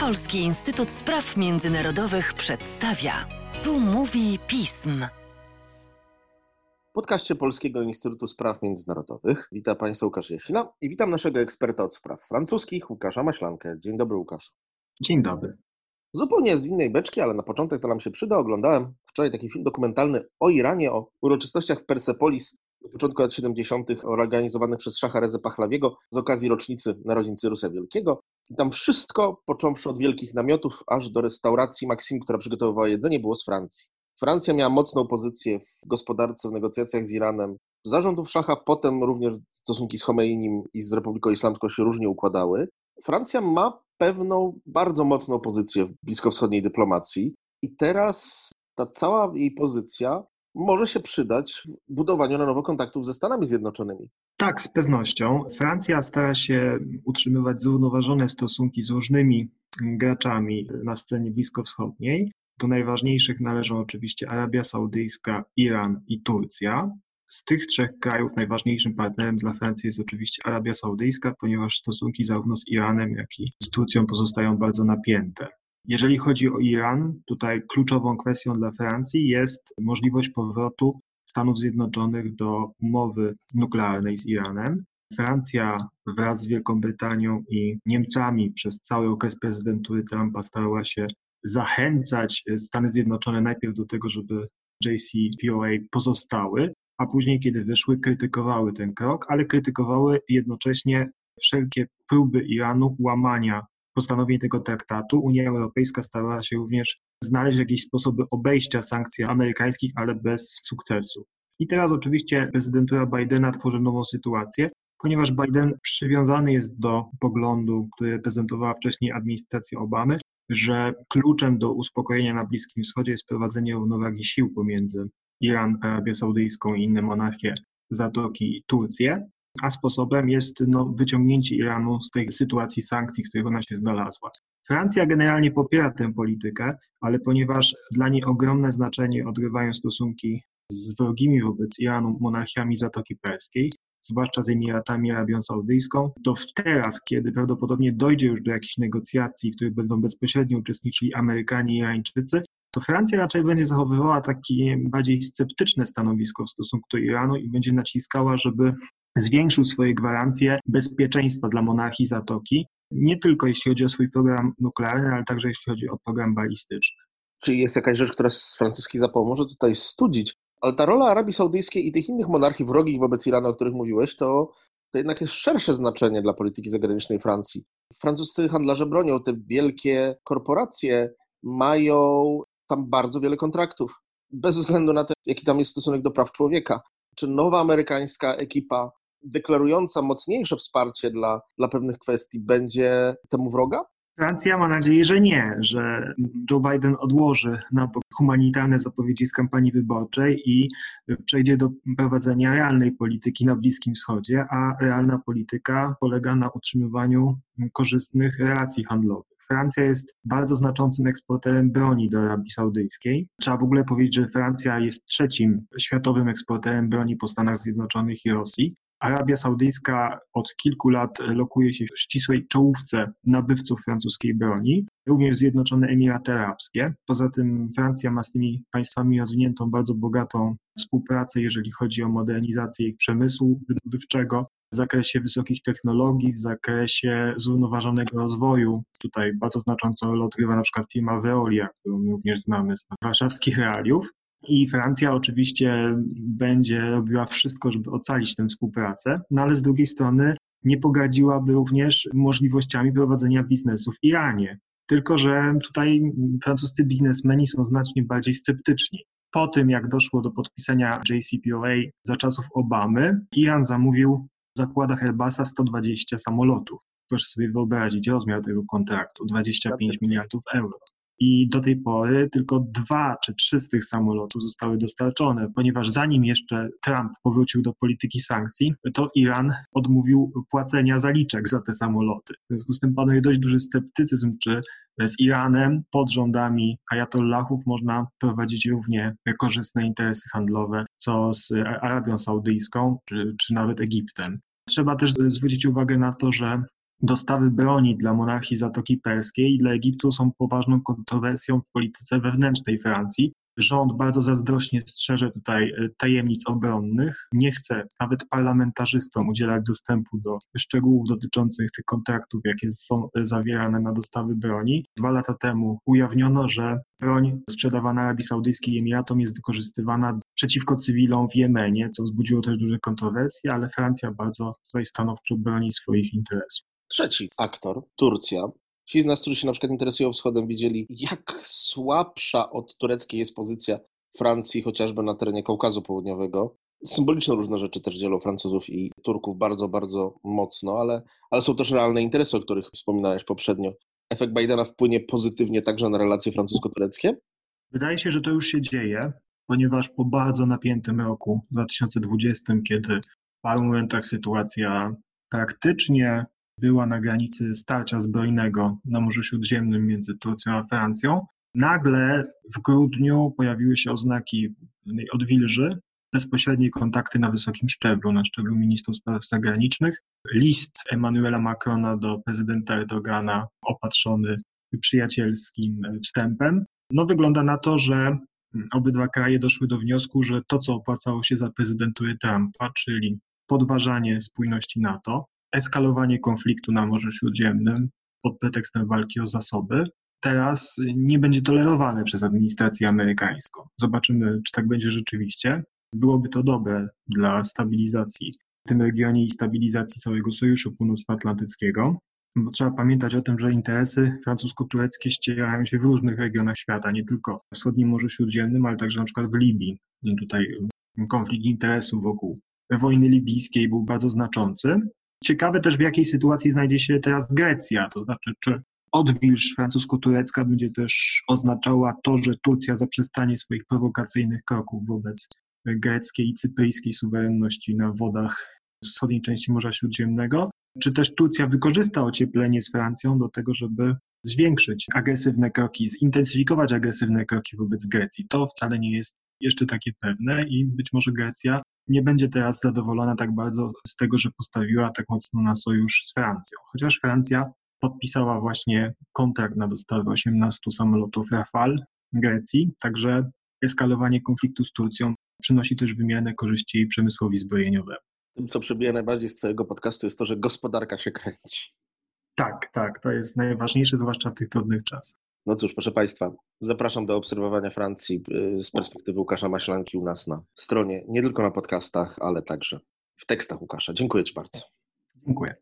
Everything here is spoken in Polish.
Polski Instytut Spraw Międzynarodowych przedstawia. Tu mówi pism. W podcaście Polskiego Instytutu Spraw Międzynarodowych witam Państwa Łukasz Jasina i witam naszego eksperta od spraw francuskich, Łukasza Maślankę. Dzień dobry, Łukasz. Dzień dobry. Zupełnie z innej beczki, ale na początek to nam się przyda. Oglądałem wczoraj taki film dokumentalny o Iranie, o uroczystościach w Persepolis na początku lat 70. organizowanych przez Szacha Rezę Pachlawiego z okazji rocznicy narodzin Cyrusa Wielkiego. I tam wszystko, począwszy od wielkich namiotów, aż do restauracji Maxim, która przygotowywała jedzenie, było z Francji. Francja miała mocną pozycję w gospodarce, w negocjacjach z Iranem. Zarządów Szacha potem również stosunki z Chomeinim i z Republiką Islamską się różnie układały. Francja ma pewną bardzo mocną pozycję w bliskowschodniej dyplomacji i teraz ta cała jej pozycja może się przydać w budowaniu na nowo kontaktów ze Stanami Zjednoczonymi. Tak, z pewnością. Francja stara się utrzymywać zrównoważone stosunki z różnymi graczami na scenie bliskowschodniej. Do najważniejszych należą oczywiście Arabia Saudyjska, Iran i Turcja. Z tych trzech krajów najważniejszym partnerem dla Francji jest oczywiście Arabia Saudyjska, ponieważ stosunki zarówno z Iranem, jak i z Turcją pozostają bardzo napięte. Jeżeli chodzi o Iran, tutaj kluczową kwestią dla Francji jest możliwość powrotu Stanów Zjednoczonych do umowy nuklearnej z Iranem. Francja wraz z Wielką Brytanią i Niemcami przez cały okres prezydentury Trumpa starała się zachęcać Stany Zjednoczone najpierw do tego, żeby JCPOA pozostały, a później, kiedy wyszły, krytykowały ten krok, ale krytykowały jednocześnie wszelkie próby Iranu łamania postanowień tego traktatu. Unia Europejska starała się również znaleźć jakieś sposoby obejścia sankcji amerykańskich, ale bez sukcesu. I teraz oczywiście prezydentura Bidena tworzy nową sytuację, ponieważ Biden przywiązany jest do poglądu, który prezentowała wcześniej administracja Obamy, że kluczem do uspokojenia na Bliskim Wschodzie jest prowadzenie równowagi sił pomiędzy Iran, Arabię Saudyjską i inne monarchie Zatoki i Turcję, a sposobem jest no, wyciągnięcie Iranu z tej sytuacji sankcji, w której ona się znalazła. Francja generalnie popiera tę politykę, ale ponieważ dla niej ogromne znaczenie odgrywają stosunki z wrogimi wobec Iranu monarchiami Zatoki Perskiej, zwłaszcza z Emiratami Arabią Saudyjską, to teraz, kiedy prawdopodobnie dojdzie już do jakichś negocjacji, w których będą bezpośrednio uczestniczyli Amerykanie i Irańczycy, to Francja raczej będzie zachowywała takie bardziej sceptyczne stanowisko w stosunku do Iranu i będzie naciskała, żeby zwiększył swoje gwarancje bezpieczeństwa dla monarchii Zatoki, nie tylko jeśli chodzi o swój program nuklearny, ale także jeśli chodzi o program balistyczny. Czy jest jakaś rzecz, która z francuskich zapał może tutaj studzić? Ale ta rola Arabii Saudyjskiej i tych innych monarchii wrogich wobec Iranu, o których mówiłeś, to, to jednak jest szersze znaczenie dla polityki zagranicznej Francji. Francuscy handlarze bronią, te wielkie korporacje mają tam bardzo wiele kontraktów, bez względu na to, jaki tam jest stosunek do praw człowieka. Czy nowa amerykańska ekipa deklarująca mocniejsze wsparcie dla, dla pewnych kwestii będzie temu wroga? Francja ma nadzieję, że nie, że Joe Biden odłoży na bok humanitarne zapowiedzi z kampanii wyborczej i przejdzie do prowadzenia realnej polityki na Bliskim Wschodzie, a realna polityka polega na utrzymywaniu korzystnych relacji handlowych. Francja jest bardzo znaczącym eksporterem broni do Arabii Saudyjskiej. Trzeba w ogóle powiedzieć, że Francja jest trzecim światowym eksporterem broni po Stanach Zjednoczonych i Rosji. Arabia Saudyjska od kilku lat lokuje się w ścisłej czołówce nabywców francuskiej broni, również Zjednoczone Emiraty Arabskie. Poza tym Francja ma z tymi państwami rozwiniętą bardzo bogatą współpracę, jeżeli chodzi o modernizację ich przemysłu wydobywczego w zakresie wysokich technologii, w zakresie zrównoważonego rozwoju. Tutaj bardzo znaczącą rolę odgrywa na przykład firma Veolia, którą również znamy z warszawskich realiów. I Francja oczywiście będzie robiła wszystko, żeby ocalić tę współpracę, no ale z drugiej strony nie pogadziłaby również możliwościami prowadzenia biznesu w Iranie. Tylko, że tutaj francuscy biznesmeni są znacznie bardziej sceptyczni. Po tym, jak doszło do podpisania JCPOA za czasów Obamy, Iran zamówił w zakładach Airbusa 120 samolotów. Proszę sobie wyobrazić rozmiar tego kontraktu 25 miliardów euro i do tej pory tylko dwa czy trzy z tych samolotów zostały dostarczone, ponieważ zanim jeszcze Trump powrócił do polityki sankcji, to Iran odmówił płacenia zaliczek za te samoloty. W związku z tym panuje dość duży sceptycyzm, czy z Iranem pod rządami ajatollahów można prowadzić równie korzystne interesy handlowe, co z Arabią Saudyjską, czy, czy nawet Egiptem. Trzeba też zwrócić uwagę na to, że Dostawy broni dla monarchii Zatoki Perskiej i dla Egiptu są poważną kontrowersją w polityce wewnętrznej Francji. Rząd bardzo zazdrośnie strzeże tutaj e, tajemnic obronnych. Nie chce nawet parlamentarzystom udzielać dostępu do szczegółów dotyczących tych kontraktów, jakie są e, zawierane na dostawy broni. Dwa lata temu ujawniono, że broń sprzedawana Arabii Saudyjskiej Emiratom jest wykorzystywana przeciwko cywilom w Jemenie, co wzbudziło też duże kontrowersje, ale Francja bardzo tutaj stanowczo broni swoich interesów. Trzeci aktor, Turcja, Ci z nas, którzy się na przykład interesują wschodem, widzieli, jak słabsza od tureckiej jest pozycja Francji, chociażby na terenie Kaukazu Południowego. Symboliczne różne rzeczy też dzielą Francuzów i Turków bardzo, bardzo mocno, ale, ale są też realne interesy, o których wspominałeś poprzednio. Efekt Bidena wpłynie pozytywnie także na relacje francusko-tureckie? Wydaje się, że to już się dzieje, ponieważ po bardzo napiętym roku 2020, kiedy w paru momentach sytuacja praktycznie była na granicy starcia zbrojnego na Morzu Śródziemnym między Turcją a Francją. Nagle w grudniu pojawiły się oznaki odwilży, bezpośrednie kontakty na wysokim szczeblu, na szczeblu ministrów spraw zagranicznych. List Emmanuela Macrona do prezydenta Erdogana opatrzony przyjacielskim wstępem. No wygląda na to, że obydwa kraje doszły do wniosku, że to, co opłacało się za prezydentury Trumpa, czyli podważanie spójności NATO, eskalowanie konfliktu na Morzu Śródziemnym pod pretekstem walki o zasoby, teraz nie będzie tolerowane przez administrację amerykańską. Zobaczymy, czy tak będzie rzeczywiście. Byłoby to dobre dla stabilizacji w tym regionie i stabilizacji całego Sojuszu Północnoatlantyckiego. Bo trzeba pamiętać o tym, że interesy francusko-tureckie ścierają się w różnych regionach świata, nie tylko w wschodnim Morzu Śródziemnym, ale także na przykład w Libii. Tutaj konflikt interesów wokół wojny libijskiej był bardzo znaczący. Ciekawe też, w jakiej sytuacji znajdzie się teraz Grecja, to znaczy, czy odwilż francusko-turecka będzie też oznaczała to, że Turcja zaprzestanie swoich prowokacyjnych kroków wobec greckiej i cypryjskiej suwerenności na wodach wschodniej części Morza Śródziemnego, czy też Turcja wykorzysta ocieplenie z Francją do tego, żeby zwiększyć agresywne kroki, zintensyfikować agresywne kroki wobec Grecji. To wcale nie jest jeszcze takie pewne i być może Grecja nie będzie teraz zadowolona tak bardzo z tego, że postawiła tak mocno na sojusz z Francją. Chociaż Francja podpisała właśnie kontrakt na dostawę 18 samolotów Rafale Grecji, także eskalowanie konfliktu z Turcją przynosi też wymierne korzyści przemysłowi zbrojeniowemu. Tym, co przebija najbardziej z Twojego podcastu, jest to, że gospodarka się kręci. Tak, tak, to jest najważniejsze, zwłaszcza w tych trudnych czasach. No cóż, proszę Państwa, zapraszam do obserwowania Francji y, z perspektywy Łukasza Maślanki u nas na stronie, nie tylko na podcastach, ale także w tekstach Łukasza. Dziękuję Ci bardzo. Dziękuję.